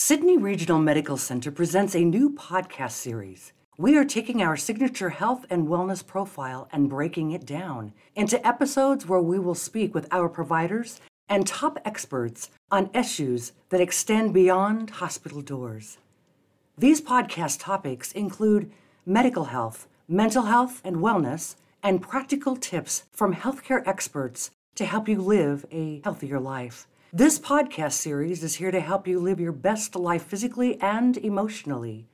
Sidney Regional Medical Center presents a new podcast series. We are taking our signature health and wellness profile and breaking it down into episodes where we will speak with our providers and top experts on issues that extend beyond hospital doors. These podcast topics include medical health, mental health and wellness, and practical tips from healthcare experts to help you live a healthier life. This podcast series is here to help you live your best life physically and emotionally.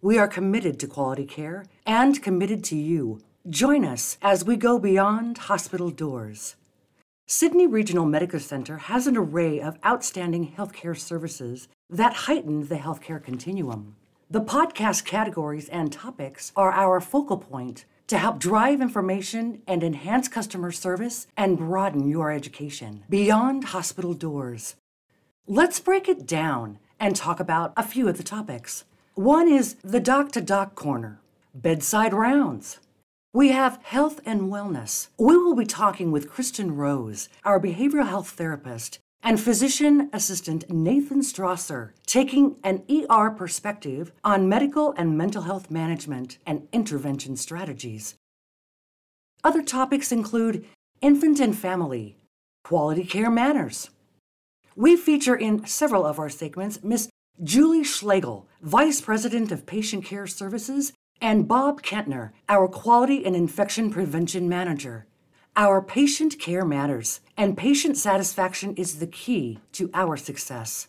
We are committed to quality care and committed to you. Join us as we go beyond hospital doors. Sidney Regional Medical Center has an array of outstanding healthcare services that heighten the healthcare continuum. The podcast categories and topics are our focal point to help drive information and enhance customer service and broaden your education beyond hospital doors. Let's break it down and talk about a few of the topics. One is the Doc to Doc Corner, bedside rounds. We have health and wellness. We will be talking with Kristen Rose, our behavioral health therapist, and physician assistant Nathan Strasser, taking an ER perspective on medical and mental health management and intervention strategies. Other topics include infant and family, quality care manners. We feature in several of our segments Miss Julie Schlegel, Vice President of Patient Care Services, and Bob Kentner, our Quality and Infection Prevention Manager. Our patient care matters, and patient satisfaction is the key to our success.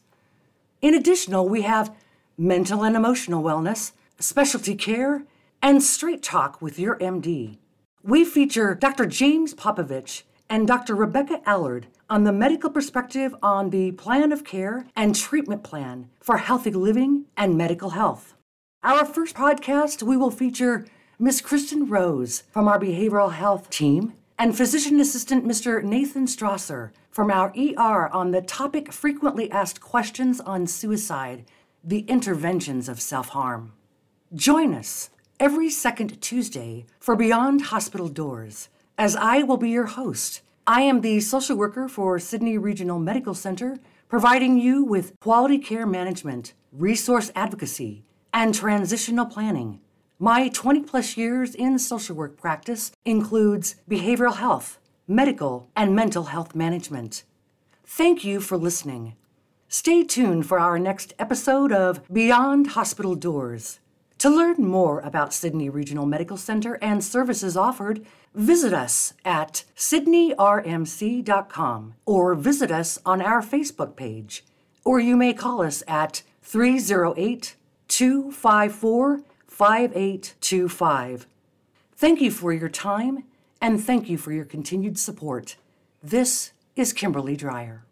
In addition, we have mental and emotional wellness, specialty care, and straight talk with your MD. We feature Dr. James Popovich and Dr. Rebecca Allard on the medical perspective on the plan of care and treatment plan for healthy living and medical health. Our first podcast, we will feature Miss Kristen Rose from our behavioral health team and physician assistant Mr. Nathan Strasser from our ER on the topic frequently asked questions on suicide, the interventions of self harm. Join us every second Tuesday for Beyond Hospital Doors, as I will be your host. I am the social worker for Sidney Regional Medical Center, providing you with quality care management, resource advocacy, and transitional planning my 20 plus years in social work practice includes behavioral health, medical, and mental health management. Thank you for listening. Stay tuned for our next episode of Beyond Hospital Doors. To learn more about Sidney Regional Medical Center and services offered, visit us at sidneyrmc.com or visit us on our Facebook page. Or you may call us at 308 254 5825. Thank you for your time and thank you for your continued support. This is Kimberly Dreyer.